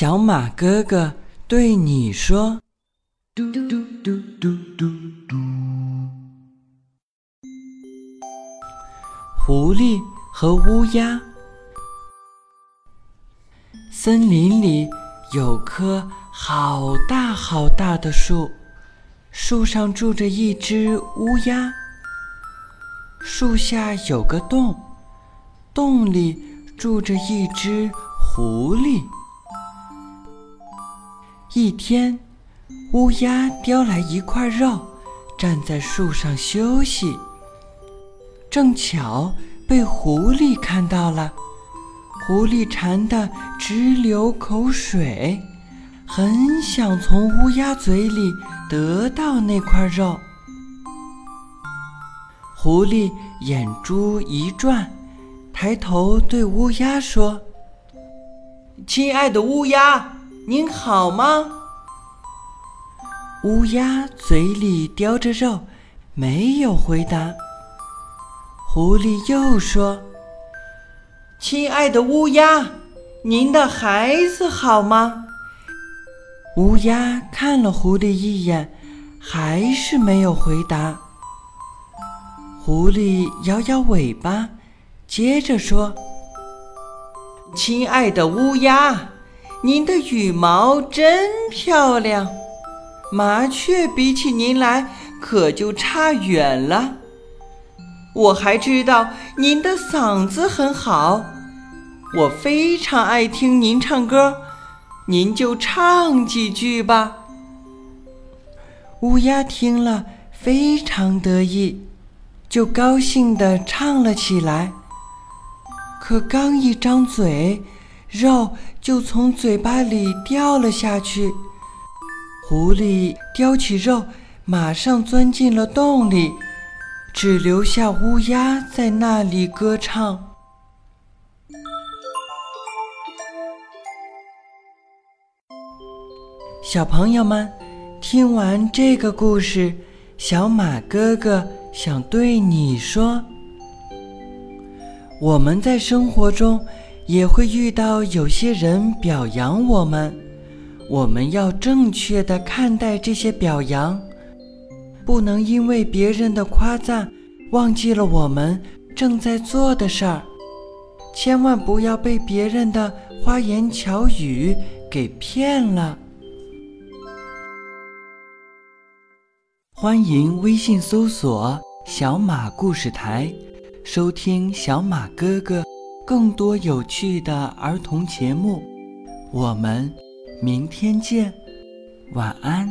小马哥哥对你说：“嘟嘟嘟嘟嘟嘟。”狐狸和乌鸦。森林里有棵好大好大的树，树上住着一只乌鸦。树下有个洞，洞里住着一只狐狸。一天，乌鸦叼来一块肉，站在树上休息。正巧被狐狸看到了。狐狸馋得直流口水，很想从乌鸦嘴里得到那块肉。狐狸眼珠一转，抬头对乌鸦说：“亲爱的乌鸦，您好吗？”乌鸦嘴里叼着肉，没有回答。狐狸又说。亲爱的乌鸦，您的孩子好吗？乌鸦看了狐狸一眼，还是没有回答。狐狸摇摇尾巴，接着说：“亲爱的乌鸦，您的羽毛真漂亮，麻雀比起您来可就差远了。”我还知道您的嗓子很好，我非常爱听您唱歌，您就唱几句吧。乌鸦听了非常得意，就高兴地唱了起来。可刚一张嘴，肉就从嘴巴里掉了下去。狐狸叼起肉，马上钻进了洞里。只留下乌鸦在那里歌唱。小朋友们，听完这个故事，小马哥哥想对你说：我们在生活中也会遇到有些人表扬我们，我们要正确的看待这些表扬。不能因为别人的夸赞，忘记了我们正在做的事儿。千万不要被别人的花言巧语给骗了。欢迎微信搜索“小马故事台”，收听小马哥哥更多有趣的儿童节目我们明天见。晚安。